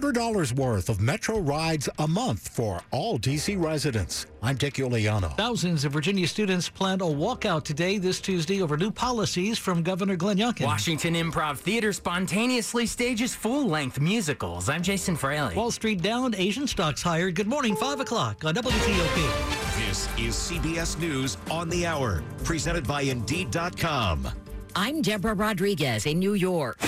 $100 worth of Metro rides a month for all DC residents. I'm Dick Uliano. Thousands of Virginia students plan a walkout today, this Tuesday, over new policies from Governor Glenn Youngkin. Washington Improv Theater spontaneously stages full-length musicals. I'm Jason Fraley. Wall Street down, Asian stocks higher. Good morning, 5 o'clock on WTOP. This is CBS News on the Hour, presented by Indeed.com. I'm Deborah Rodriguez in New York.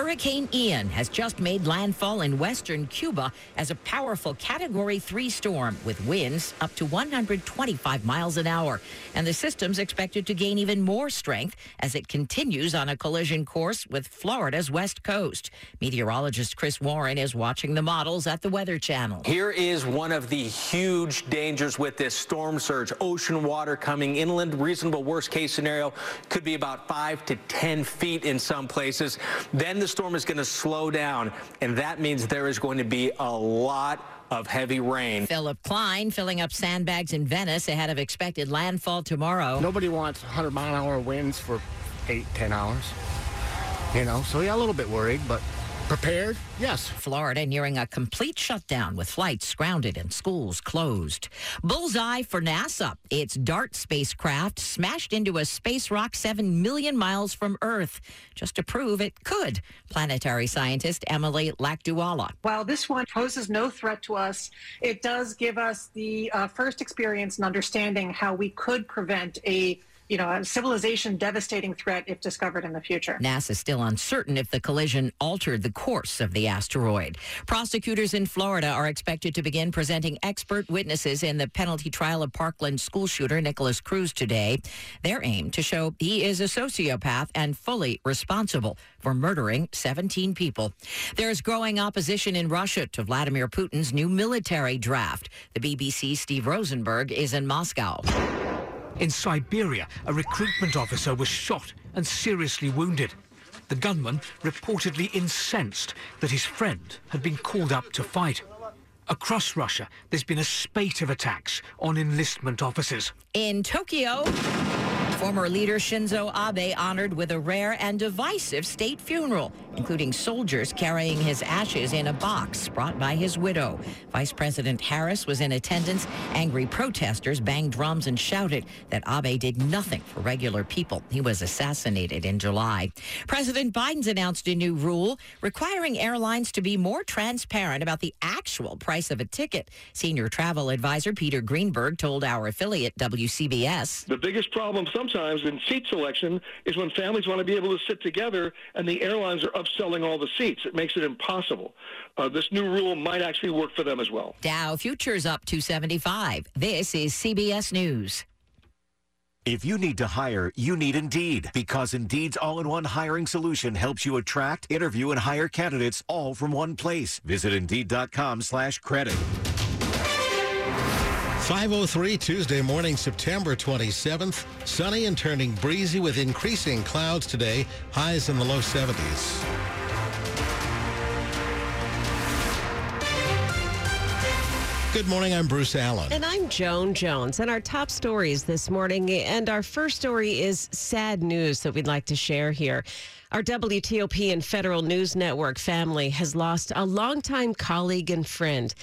Hurricane Ian has just made landfall in western Cuba as a powerful Category 3 storm with winds up to 125 miles an hour. And the system's expected to gain even more strength as it continues on a collision course with Florida's west coast. Meteorologist Chris Warren is watching the models at the Weather Channel. Here is one of the huge dangers with this storm surge. Ocean water coming inland. Reasonable worst case scenario could be about 5 to 10 feet in some places. Then the storm is going to slow down, and that means there is going to be a lot of heavy rain. Philip Klein filling up sandbags in Venice ahead of expected landfall tomorrow. Nobody wants 100 mile an hour winds for eight, 10 hours. You know, so yeah, a little bit worried, but Prepared? Yes. Florida nearing a complete shutdown with flights grounded and schools closed. Bullseye for NASA. Its DART spacecraft smashed into a space rock 7 million miles from Earth just to prove it could. Planetary scientist Emily Lakdawalla. While this one poses no threat to us, it does give us the uh, first experience in understanding how we could prevent a you know, a civilization devastating threat if discovered in the future. NASA is still uncertain if the collision altered the course of the asteroid. Prosecutors in Florida are expected to begin presenting expert witnesses in the penalty trial of Parkland school shooter Nikolas Cruz today. Their aim to show he is a sociopath and fully responsible for murdering 17 people. There's growing opposition in Russia to Vladimir Putin's new military draft. The BBC's Steve Rosenberg is in Moscow. In Siberia, a recruitment officer was shot and seriously wounded. The gunman reportedly incensed that his friend had been called up to fight. Across Russia, there's been a spate of attacks on enlistment officers. In Tokyo, Former leader Shinzo Abe honored with a rare and divisive state funeral, including soldiers carrying his ashes in a box brought by his widow. Vice President Harris was in attendance. Angry protesters banged drums and shouted that Abe did nothing for regular people. He was assassinated in July. President Biden's announced a new rule requiring airlines to be more transparent about the actual price of a ticket. Senior travel advisor Peter Greenberg told our affiliate WCBS. The biggest problem sometimes sometimes in seat selection is when families want to be able to sit together and the airlines are upselling all the seats. It makes it impossible. Uh, this new rule might actually work for them as well. Dow futures up 275. This is CBS News. If you need to hire, you need Indeed because Indeed's all-in-one hiring solution helps you attract, interview, and hire candidates all from one place. Visit Indeed.com slash credit. 503 Tuesday morning, September 27th. Sunny and turning breezy with increasing clouds today. Highs in the low 70s. Good morning. I'm Bruce Allen. And I'm Joan Jones. And our top stories this morning. And our first story is sad news that we'd like to share here. Our WTOP and Federal News Network family has lost a longtime colleague and friend.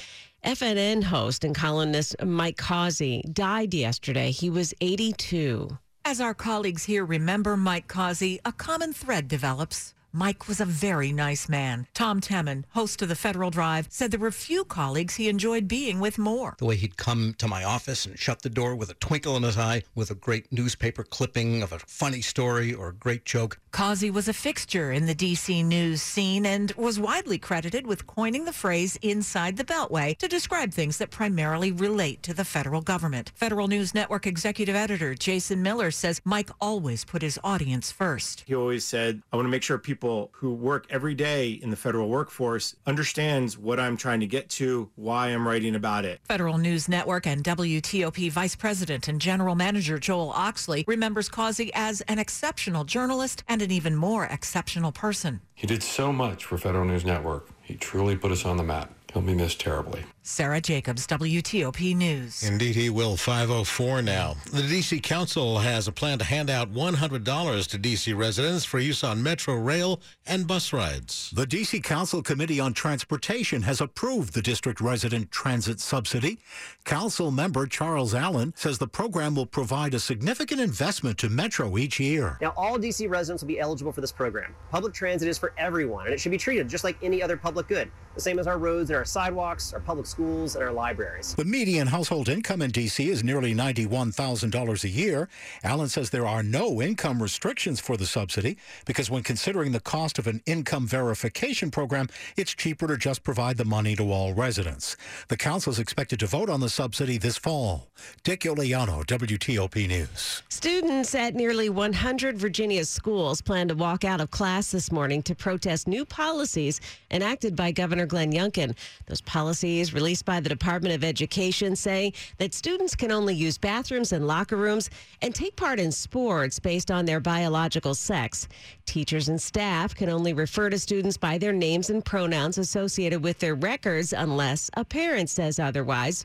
FNN host and columnist Mike Causey died yesterday. He was 82. As our colleagues here remember Mike Causey, a common thread develops. Mike was a very nice man. Tom Temin, host of the Federal Drive, said there were few colleagues he enjoyed being with more. The way he'd come to my office and shut the door with a twinkle in his eye, with a great newspaper clipping of a funny story or a great joke. Causey was a fixture in the D.C. news scene and was widely credited with coining the phrase inside the Beltway to describe things that primarily relate to the federal government. Federal News Network executive editor Jason Miller says Mike always put his audience first. He always said, I want to make sure people people who work every day in the federal workforce understands what I'm trying to get to, why I'm writing about it. Federal News Network and WTOP Vice President and General Manager Joel Oxley remembers Causey as an exceptional journalist and an even more exceptional person. He did so much for Federal News Network. He truly put us on the map. He'll be missed terribly. Sarah Jacobs, WTOP News. Indeed, he will. 504 now. The D.C. Council has a plan to hand out $100 to D.C. residents for use on Metro rail and bus rides. The D.C. Council Committee on Transportation has approved the district resident transit subsidy. Council member Charles Allen says the program will provide a significant investment to Metro each year. Now, all D.C. residents will be eligible for this program. Public transit is for everyone, and it should be treated just like any other public good, the same as our roads and our sidewalks, our public schools, and our libraries. The median household income in D.C. is nearly $91,000 a year. Allen says there are no income restrictions for the subsidy because when considering the cost of an income verification program, it's cheaper to just provide the money to all residents. The council is expected to vote on the subsidy this fall. Dick Uliano, WTOP News. Students at nearly 100 Virginia schools plan to walk out of class this morning to protest new policies enacted by Governor Glenn Youngkin. Those policies released by the Department of Education say that students can only use bathrooms and locker rooms and take part in sports based on their biological sex. Teachers and staff can only refer to students by their names and pronouns associated with their records unless a parent says otherwise.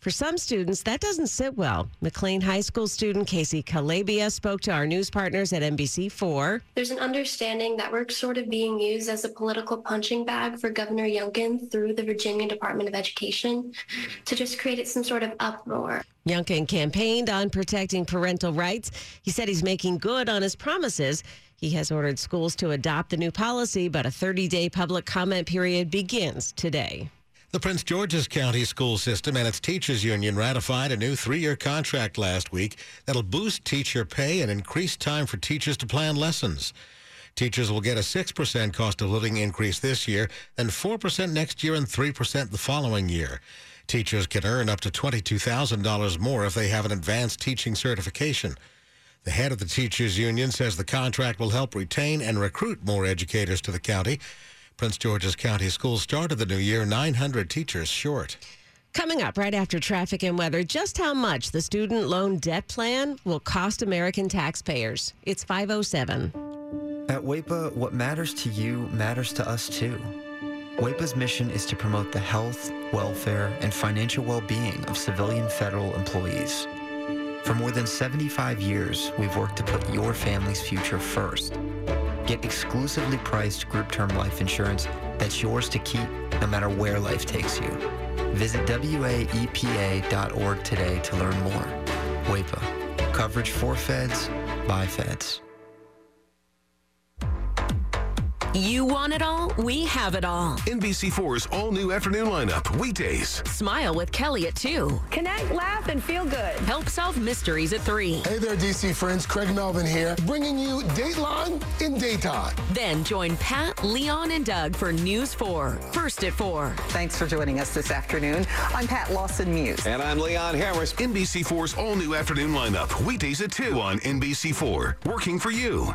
For some students, that doesn't sit well. McLean High School student Casey Calabia spoke to our news partners at NBC4. There's an understanding that we're sort of being used as a political punching bag for Governor Youngkin through the Virginia Department of Education to just create some sort of uproar. Youngkin campaigned on protecting parental rights. He said he's making good on his promises. He has ordered schools to adopt the new policy, but a 30 day public comment period begins today. The Prince George's County school system and its teachers union ratified a new three-year contract last week that'll boost teacher pay and increase time for teachers to plan lessons. Teachers will get a 6% cost of living increase this year, then 4% next year and 3% the following year. Teachers can earn up to $22,000 more if they have an advanced teaching certification. The head of the teachers union says the contract will help retain and recruit more educators to the county. Prince George's County Schools started the new year 900 teachers short. Coming up right after traffic and weather, just how much the student loan debt plan will cost American taxpayers. It's 507. At WAEPA, what matters to you matters to us too. WAEPA's mission is to promote the health, welfare, and financial well being of civilian federal employees. For more than 75 years, we've worked to put your family's future first. Get exclusively priced group term life insurance that's yours to keep no matter where life takes you. Visit WAEPA.org today to learn more. WAEPA. Coverage for feds, by feds. You want it all? We have it all. NBC4's all new afternoon lineup, weekdays. Smile with Kelly at 2. Connect, laugh, and feel good. Help solve mysteries at 3. Hey there, DC friends. Craig Melvin here, bringing you Dateline in daytime. Then join Pat, Leon, and Doug for News 4, first at 4. Thanks for joining us this afternoon. I'm Pat Lawson Muse. And I'm Leon Harris. NBC4's all new afternoon lineup, weekdays at 2 on NBC4. Working for you.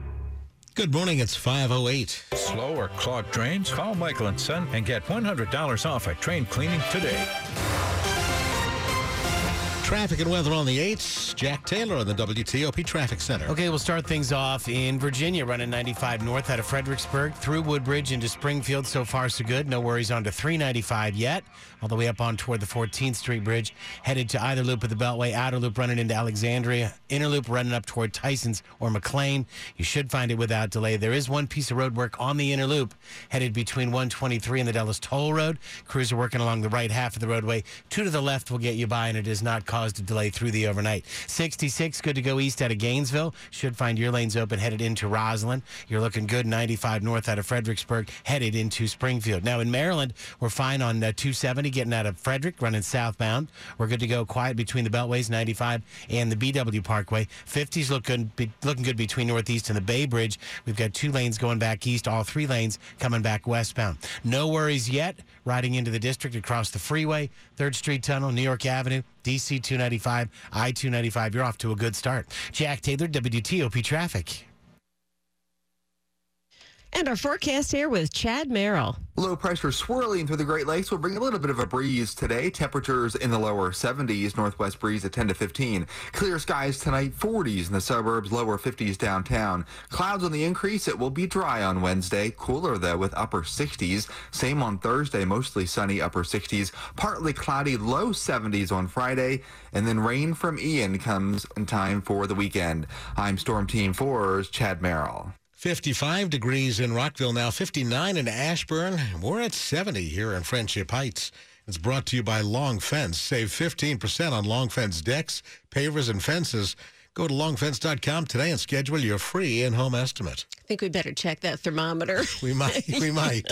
Good morning. It's 508. Slow or clogged drains? Call Michael and Son and get $100 off a train cleaning today. Traffic and weather on the 8s. Jack Taylor in the WTOP Traffic Center. Okay, we'll start things off in Virginia, running 95 north out of Fredericksburg through Woodbridge into Springfield. So far, so good. No worries on to 395 yet. All the way up on toward the 14th Street Bridge, headed to either loop of the Beltway, outer loop running into Alexandria, inner loop running up toward Tyson's or McLean. You should find it without delay. There is one piece of road work on the inner loop, headed between 123 and the Dulles Toll Road. Crews are working along the right half of the roadway. Two to the left will get you by, and it is not caused a delay through the overnight. 66, good to go east out of Gainesville. Should find your lanes open headed into Rosslyn. You're looking good 95 north out of Fredericksburg, headed into Springfield. Now in Maryland, we're fine on uh, 270 getting out of Frederick, running southbound. We're good to go quiet between the Beltways, 95 and the BW Parkway. 50s look good, be, looking good between Northeast and the Bay Bridge. We've got two lanes going back east, all three lanes coming back westbound. No worries yet riding into the district across the freeway, 3rd Street Tunnel, New York Avenue, DC 295, I 295. You're off to a good start. Jack Taylor, WTOP Traffic. And our forecast here with Chad Merrill. Low pressure swirling through the Great Lakes will bring a little bit of a breeze today. Temperatures in the lower 70s, northwest breeze at 10 to 15. Clear skies tonight, 40s in the suburbs, lower 50s downtown. Clouds on the increase. It will be dry on Wednesday. Cooler though with upper 60s. Same on Thursday, mostly sunny upper 60s. Partly cloudy, low 70s on Friday. And then rain from Ian comes in time for the weekend. I'm Storm Team 4's Chad Merrill. 55 degrees in Rockville now, 59 in Ashburn. We're at 70 here in Friendship Heights. It's brought to you by Long Fence. Save 15% on Long Fence decks, pavers, and fences. Go to longfence.com today and schedule your free in-home estimate. I think we better check that thermometer. We might. We might.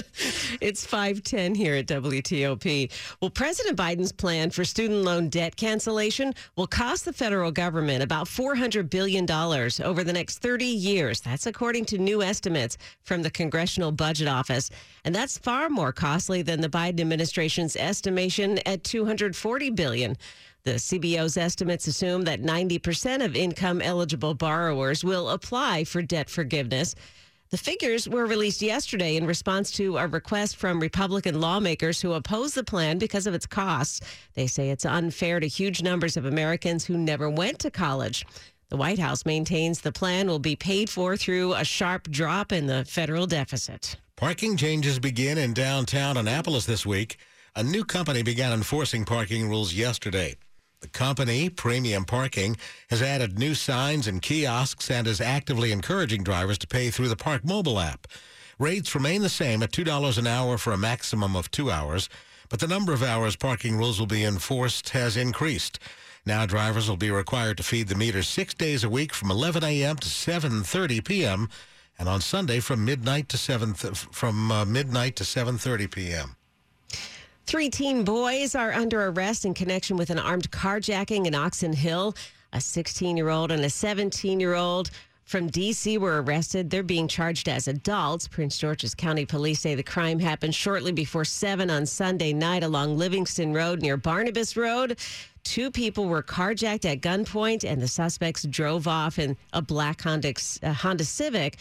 it's 510 here at WTOP. Well, President Biden's plan for student loan debt cancellation will cost the federal government about $400 billion over the next 30 years. That's according to new estimates from the Congressional Budget Office. And that's far more costly than the Biden administration's estimation at $240 billion. The CBO's estimates assume that 90% of income eligible borrowers will apply for debt forgiveness. The figures were released yesterday in response to a request from Republican lawmakers who oppose the plan because of its costs. They say it's unfair to huge numbers of Americans who never went to college. The White House maintains the plan will be paid for through a sharp drop in the federal deficit. Parking changes begin in downtown Annapolis this week. A new company began enforcing parking rules yesterday. The company, Premium Parking, has added new signs and kiosks and is actively encouraging drivers to pay through the Park mobile app. Rates remain the same at $2 an hour for a maximum of two hours, but the number of hours parking rules will be enforced has increased. Now drivers will be required to feed the meter six days a week from 11 a.m. to 7:30 p.m. and on Sunday from midnight to 7 th- from uh, midnight to 7:30 p.m. Three teen boys are under arrest in connection with an armed carjacking in Oxon Hill. A 16 year old and a 17 year old from D.C. were arrested. They're being charged as adults. Prince George's County Police say the crime happened shortly before 7 on Sunday night along Livingston Road near Barnabas Road. Two people were carjacked at gunpoint, and the suspects drove off in a black Honda, uh, Honda Civic.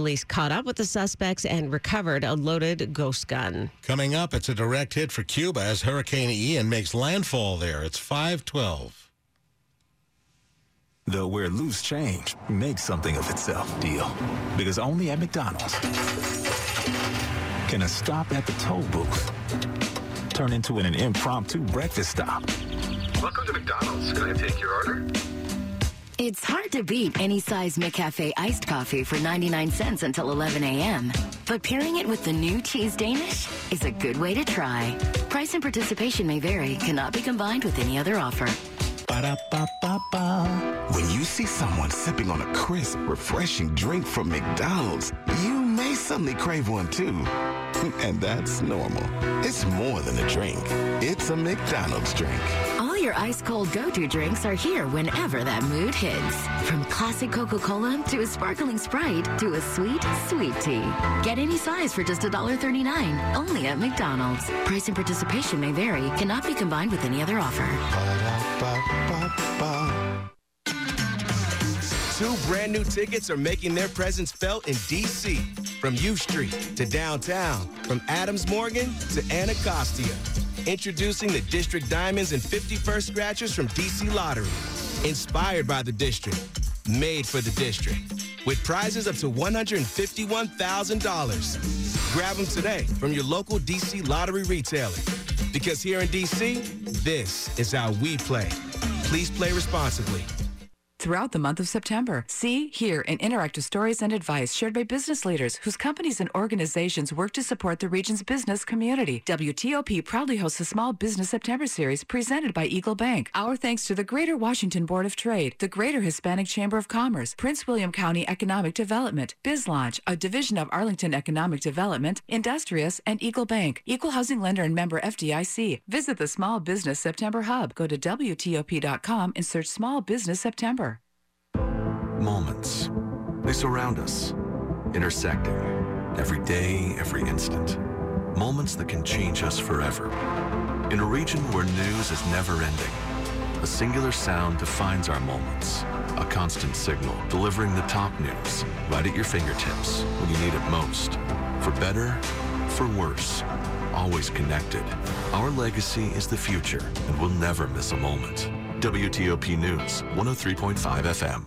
Police caught up with the suspects and recovered a loaded ghost gun. Coming up, it's a direct hit for Cuba as Hurricane Ian makes landfall there. It's 512. The where loose change makes something of itself deal. Because only at McDonald's can a stop at the toll booth turn into an impromptu breakfast stop. Welcome to McDonald's. Can I take your order? It's hard to beat any size McCafe iced coffee for 99 cents until 11 a.m. But pairing it with the new cheese Danish is a good way to try. Price and participation may vary, cannot be combined with any other offer. Ba-da-ba-ba-ba. When you see someone sipping on a crisp, refreshing drink from McDonald's, you may suddenly crave one too. And that's normal. It's more than a drink. It's a McDonald's drink. Your ice cold go to drinks are here whenever that mood hits. From classic Coca Cola to a sparkling Sprite to a sweet, sweet tea. Get any size for just $1.39 only at McDonald's. Price and participation may vary, cannot be combined with any other offer. Two brand new tickets are making their presence felt in D.C. From U Street to downtown, from Adams Morgan to Anacostia. Introducing the District Diamonds and 51st Scratchers from DC Lottery. Inspired by the district, made for the district. With prizes up to $151,000. Grab them today from your local DC Lottery retailer. Because here in DC, this is how we play. Please play responsibly. Throughout the month of September. See, hear, and interactive stories and advice shared by business leaders whose companies and organizations work to support the region's business community. WTOP proudly hosts the Small Business September series presented by Eagle Bank. Our thanks to the Greater Washington Board of Trade, the Greater Hispanic Chamber of Commerce, Prince William County Economic Development, BizLaunch, a division of Arlington Economic Development, Industrious, and Eagle Bank, equal housing lender and member FDIC. Visit the Small Business September Hub. Go to WTOP.com and search Small Business September. Moments. They surround us, intersecting every day, every instant. Moments that can change us forever. In a region where news is never ending, a singular sound defines our moments. A constant signal delivering the top news right at your fingertips when you need it most. For better, for worse, always connected. Our legacy is the future, and we'll never miss a moment. WTOP News, 103.5 FM.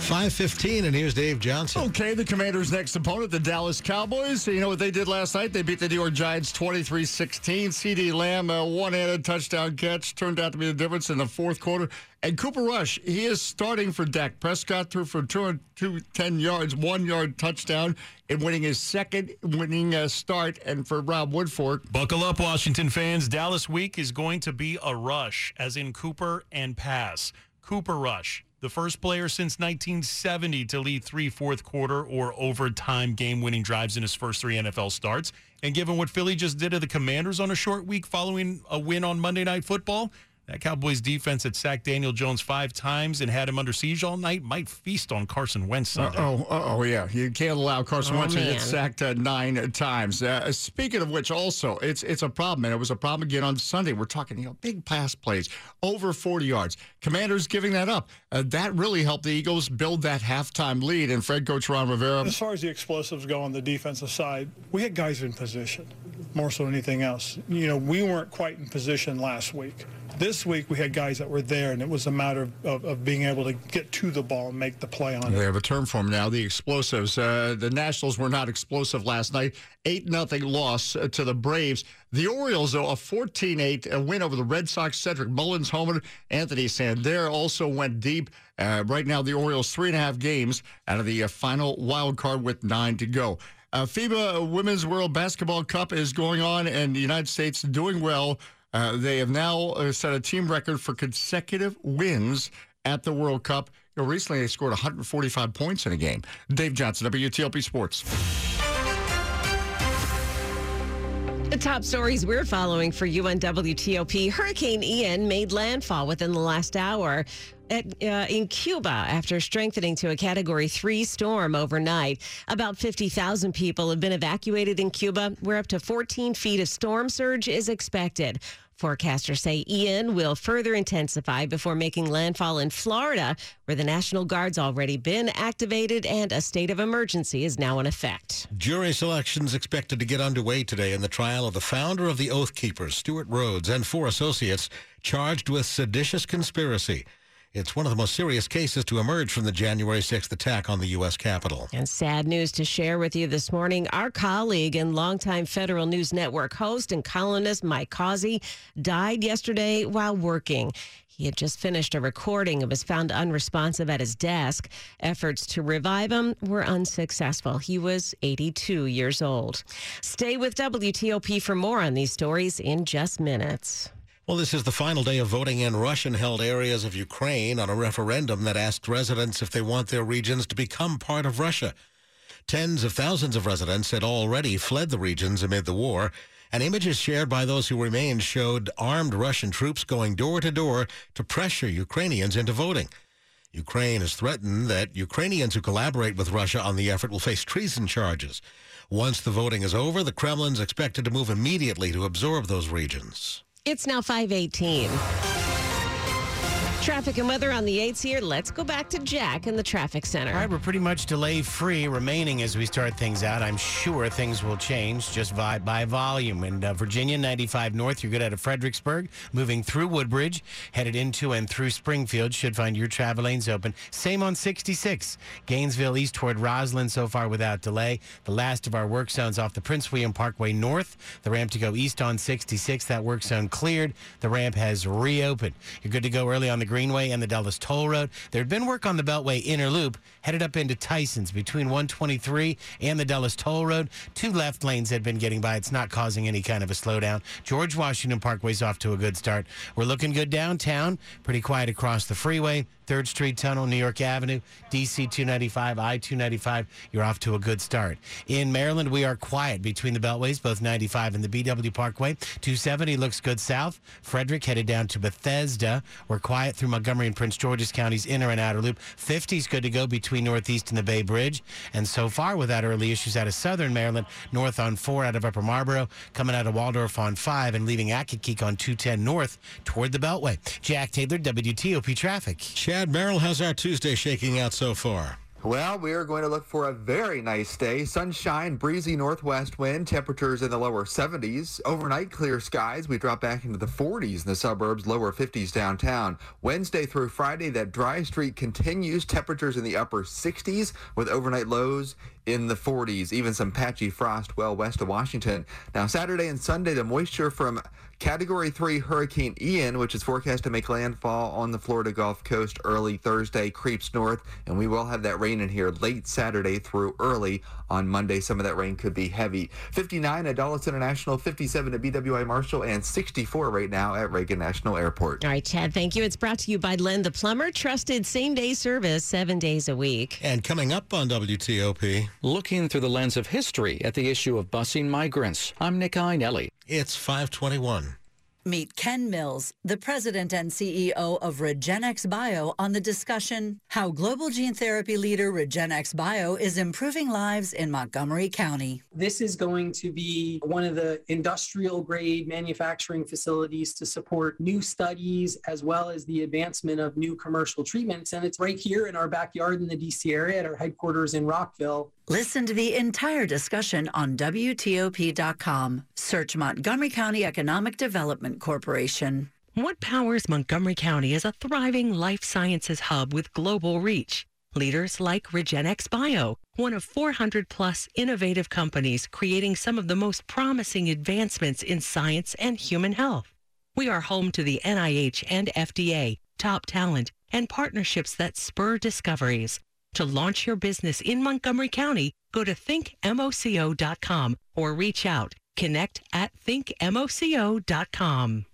515, and here's Dave Johnson. Okay, the Commanders' next opponent, the Dallas Cowboys. You know what they did last night? They beat the New York Giants 23 16. CeeDee Lamb, a one handed touchdown catch, turned out to be the difference in the fourth quarter. And Cooper Rush, he is starting for Dak Prescott, threw for 210 yards, one yard touchdown, and winning his second winning uh, start. And for Rob Woodfork. Buckle up, Washington fans. Dallas week is going to be a rush, as in Cooper and pass. Cooper Rush the first player since 1970 to lead three fourth quarter or overtime game winning drives in his first three NFL starts. And given what Philly just did to the Commanders on a short week following a win on Monday Night Football, that Cowboys defense had sacked Daniel Jones five times and had him under siege all night. Might feast on Carson Wentz Sunday. oh, oh, yeah. You can't allow Carson oh, Wentz man. to get sacked uh, nine times. Uh, speaking of which, also, it's it's a problem, and it was a problem again on Sunday. We're talking, you know, big pass plays, over 40 yards. Commanders giving that up. Uh, that really helped the Eagles build that halftime lead. And Fred coach Ron Rivera. As far as the explosives go on the defensive side, we had guys in position more so than anything else. You know, we weren't quite in position last week. This week we had guys that were there, and it was a matter of, of, of being able to get to the ball and make the play on it. They have a term for them now, the explosives. Uh, the Nationals were not explosive last night. 8 nothing loss uh, to the Braves. The Orioles, though, a 14-8 win over the Red Sox. Cedric Mullins homer. Anthony Santander also went deep. Uh, right now, the Orioles three and a half games out of the uh, final wild card with nine to go. Uh, FIBA Women's World Basketball Cup is going on, and the United States doing well. Uh, they have now uh, set a team record for consecutive wins at the World Cup. You know, recently, they scored 145 points in a game. Dave Johnson, WTOP Sports. The top stories we're following for UNWTOP Hurricane Ian made landfall within the last hour. At, uh, in Cuba after strengthening to a Category 3 storm overnight. About 50,000 people have been evacuated in Cuba, where up to 14 feet of storm surge is expected. Forecasters say Ian will further intensify before making landfall in Florida, where the National Guard's already been activated and a state of emergency is now in effect. Jury selections expected to get underway today in the trial of the founder of the Oath Keepers, Stewart Rhodes, and four associates charged with seditious conspiracy. It's one of the most serious cases to emerge from the January 6th attack on the U.S. Capitol. And sad news to share with you this morning. Our colleague and longtime Federal News Network host and columnist Mike Causey died yesterday while working. He had just finished a recording and was found unresponsive at his desk. Efforts to revive him were unsuccessful. He was 82 years old. Stay with WTOP for more on these stories in just minutes. Well, this is the final day of voting in Russian held areas of Ukraine on a referendum that asked residents if they want their regions to become part of Russia. Tens of thousands of residents had already fled the regions amid the war, and images shared by those who remained showed armed Russian troops going door to door to pressure Ukrainians into voting. Ukraine has threatened that Ukrainians who collaborate with Russia on the effort will face treason charges. Once the voting is over, the Kremlin's expected to move immediately to absorb those regions. It's now 518. Traffic and weather on the 8s here. Let's go back to Jack in the traffic center. All right, we're pretty much delay free remaining as we start things out. I'm sure things will change just by, by volume. And uh, Virginia 95 North, you're good out of Fredericksburg, moving through Woodbridge, headed into and through Springfield. Should find your travel lanes open. Same on 66. Gainesville east toward Rosslyn so far without delay. The last of our work zones off the Prince William Parkway North. The ramp to go east on 66. That work zone cleared. The ramp has reopened. You're good to go early on the Greenway and the Dulles Toll Road. There had been work on the Beltway inner loop headed up into Tyson's between 123 and the Dulles Toll Road. Two left lanes had been getting by. It's not causing any kind of a slowdown. George Washington Parkway's off to a good start. We're looking good downtown. Pretty quiet across the freeway. 3rd Street Tunnel, New York Avenue, DC 295, I 295. You're off to a good start. In Maryland, we are quiet between the beltways, both 95 and the BW Parkway. 270 looks good south. Frederick headed down to Bethesda. We're quiet through Montgomery and Prince George's counties, inner and outer loop. 50 is good to go between Northeast and the Bay Bridge. And so far, without early issues out of southern Maryland, north on 4 out of Upper Marlboro, coming out of Waldorf on 5, and leaving Accokeek on 210 north toward the Beltway. Jack Taylor, WTOP Traffic. Chad Merrill, how's our Tuesday shaking out so far? Well, we are going to look for a very nice day. Sunshine, breezy northwest wind, temperatures in the lower 70s. Overnight, clear skies. We drop back into the 40s in the suburbs, lower 50s downtown. Wednesday through Friday, that dry streak continues. Temperatures in the upper 60s with overnight lows in the 40s, even some patchy frost well west of Washington. Now, Saturday and Sunday, the moisture from Category 3 Hurricane Ian, which is forecast to make landfall on the Florida Gulf Coast early Thursday, creeps north, and we will have that rain in here late Saturday through early on Monday. Some of that rain could be heavy. 59 at Dulles International, 57 at BWI Marshall, and 64 right now at Reagan National Airport. All right, Chad, thank you. It's brought to you by Len the Plumber, trusted same day service seven days a week. And coming up on WTOP, looking through the lens of history at the issue of busing migrants. I'm Nick Iannelli. It's 521. Meet Ken Mills, the president and CEO of REGENXBIO, on the discussion How Global Gene Therapy leader REGENXBIO is improving lives in Montgomery County. This is going to be one of the industrial grade manufacturing facilities to support new studies as well as the advancement of new commercial treatments. And it's right here in our backyard in the DC area at our headquarters in Rockville. Listen to the entire discussion on WTOP.com. Search Montgomery County Economic Development Corporation. What powers Montgomery County as a thriving life sciences hub with global reach? Leaders like REGENXBIO, one of 400 plus innovative companies creating some of the most promising advancements in science and human health. We are home to the NIH and FDA, top talent, and partnerships that spur discoveries. To launch your business in Montgomery County, go to thinkmoco.com or reach out. Connect at thinkmoco.com.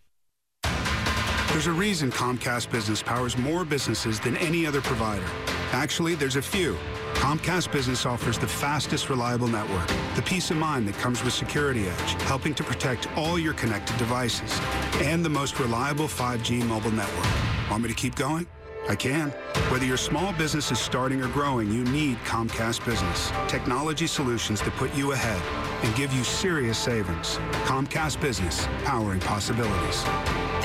There's a reason Comcast Business powers more businesses than any other provider. Actually, there's a few. Comcast Business offers the fastest reliable network, the peace of mind that comes with Security Edge, helping to protect all your connected devices, and the most reliable 5G mobile network. Want me to keep going? I can. Whether your small business is starting or growing, you need Comcast Business. Technology solutions to put you ahead and give you serious savings. Comcast Business, powering possibilities.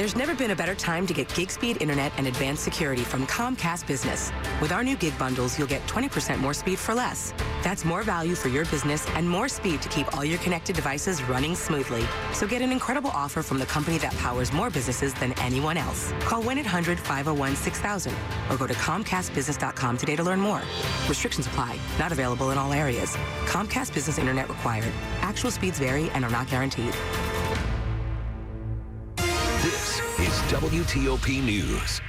There's never been a better time to get gig speed internet and advanced security from Comcast Business. With our new gig bundles, you'll get 20% more speed for less. That's more value for your business and more speed to keep all your connected devices running smoothly. So get an incredible offer from the company that powers more businesses than anyone else. Call 1-800-501-6000 or go to comcastbusiness.com today to learn more. Restrictions apply. Not available in all areas. Comcast Business Internet required. Actual speeds vary and are not guaranteed. WTOP News.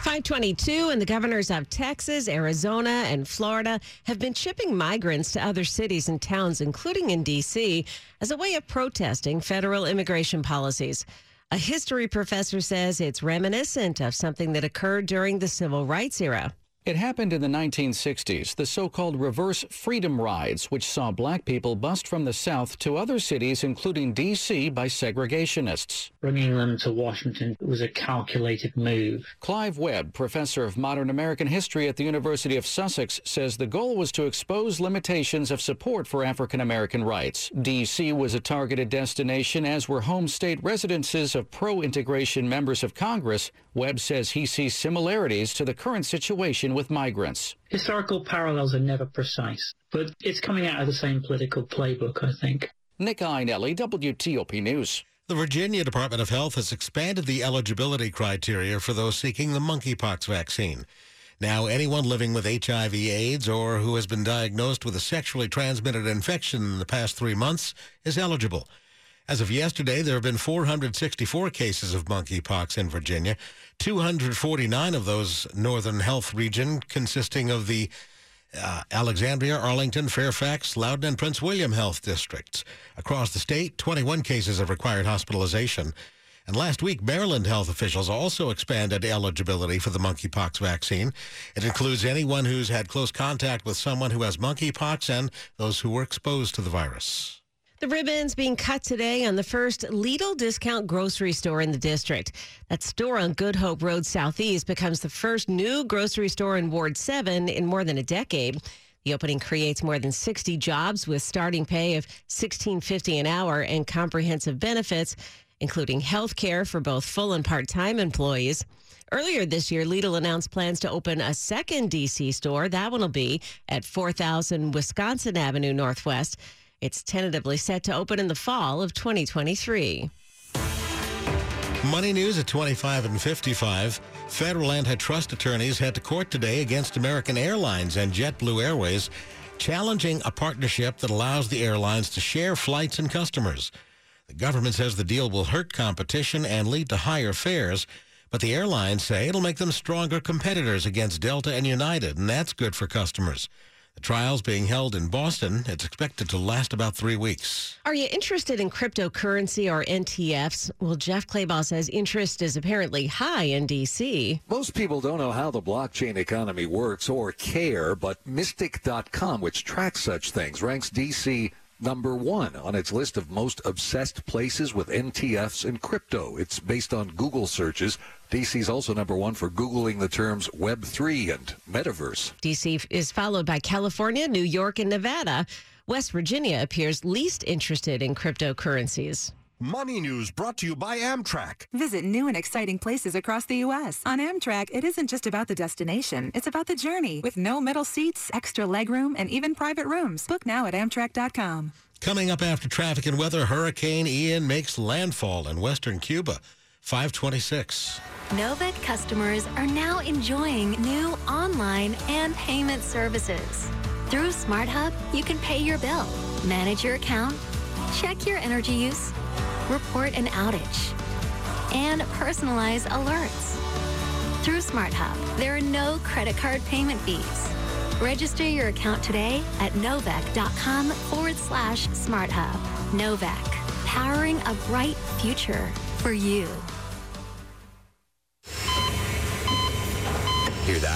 522 and the governors of Texas, Arizona, and Florida have been shipping migrants to other cities and towns, including in D.C., as a way of protesting federal immigration policies. A history professor says it's reminiscent of something that occurred during the civil rights era. It happened in the 1960s, the so-called reverse freedom rides, which saw black people bust from the South to other cities, including D.C., by segregationists. Bringing them to Washington was a calculated move. Clive Webb, professor of modern American history at the University of Sussex, says the goal was to expose limitations of support for African American rights. D.C. was a targeted destination, as were home state residences of pro-integration members of Congress. Webb says he sees similarities to the current situation with migrants. Historical parallels are never precise, but it's coming out of the same political playbook, I think. Nick Iannelli, WTOP News. The Virginia Department of Health has expanded the eligibility criteria for those seeking the monkeypox vaccine. Now, anyone living with HIV AIDS or who has been diagnosed with a sexually transmitted infection in the past three months is eligible. As of yesterday, there have been 464 cases of monkeypox in Virginia, 249 of those Northern Health region consisting of the uh, Alexandria, Arlington, Fairfax, Loudoun, and Prince William health districts. Across the state, 21 cases have required hospitalization. And last week, Maryland health officials also expanded eligibility for the monkeypox vaccine. It includes anyone who's had close contact with someone who has monkeypox and those who were exposed to the virus. The ribbons being cut today on the first Lidl discount grocery store in the district. That store on Good Hope Road Southeast becomes the first new grocery store in Ward 7 in more than a decade. The opening creates more than 60 jobs with starting pay of $16.50 an hour and comprehensive benefits, including health care for both full and part-time employees. Earlier this year, Lidl announced plans to open a second DC store. That one will be at 4000 Wisconsin Avenue Northwest. It's tentatively set to open in the fall of 2023. Money news at 25 and 55. Federal antitrust attorneys head to court today against American Airlines and JetBlue Airways, challenging a partnership that allows the airlines to share flights and customers. The government says the deal will hurt competition and lead to higher fares, but the airlines say it'll make them stronger competitors against Delta and United, and that's good for customers. The trial's being held in Boston. It's expected to last about three weeks. Are you interested in cryptocurrency or NTFs? Well, Jeff Clabaugh says interest is apparently high in D.C. Most people don't know how the blockchain economy works or care, but Mystic.com, which tracks such things, ranks D.C number one on its list of most obsessed places with NTFs and crypto. It's based on Google searches. DC is also number one for Googling the terms Web3 and metaverse. DC is followed by California, New York, and Nevada. West Virginia appears least interested in cryptocurrencies. Money News brought to you by Amtrak. Visit new and exciting places across the U.S. On Amtrak, it isn't just about the destination, it's about the journey with no middle seats, extra legroom, and even private rooms. Book now at Amtrak.com. Coming up after traffic and weather, Hurricane Ian makes landfall in western Cuba. 526. Novec customers are now enjoying new online and payment services. Through SmartHub, you can pay your bill, manage your account, check your energy use, report an outage, and personalize alerts. Through SmartHub, there are no credit card payment fees. Register your account today at novec.com forward slash smarthub. Novec, powering a bright future for you. Hear that?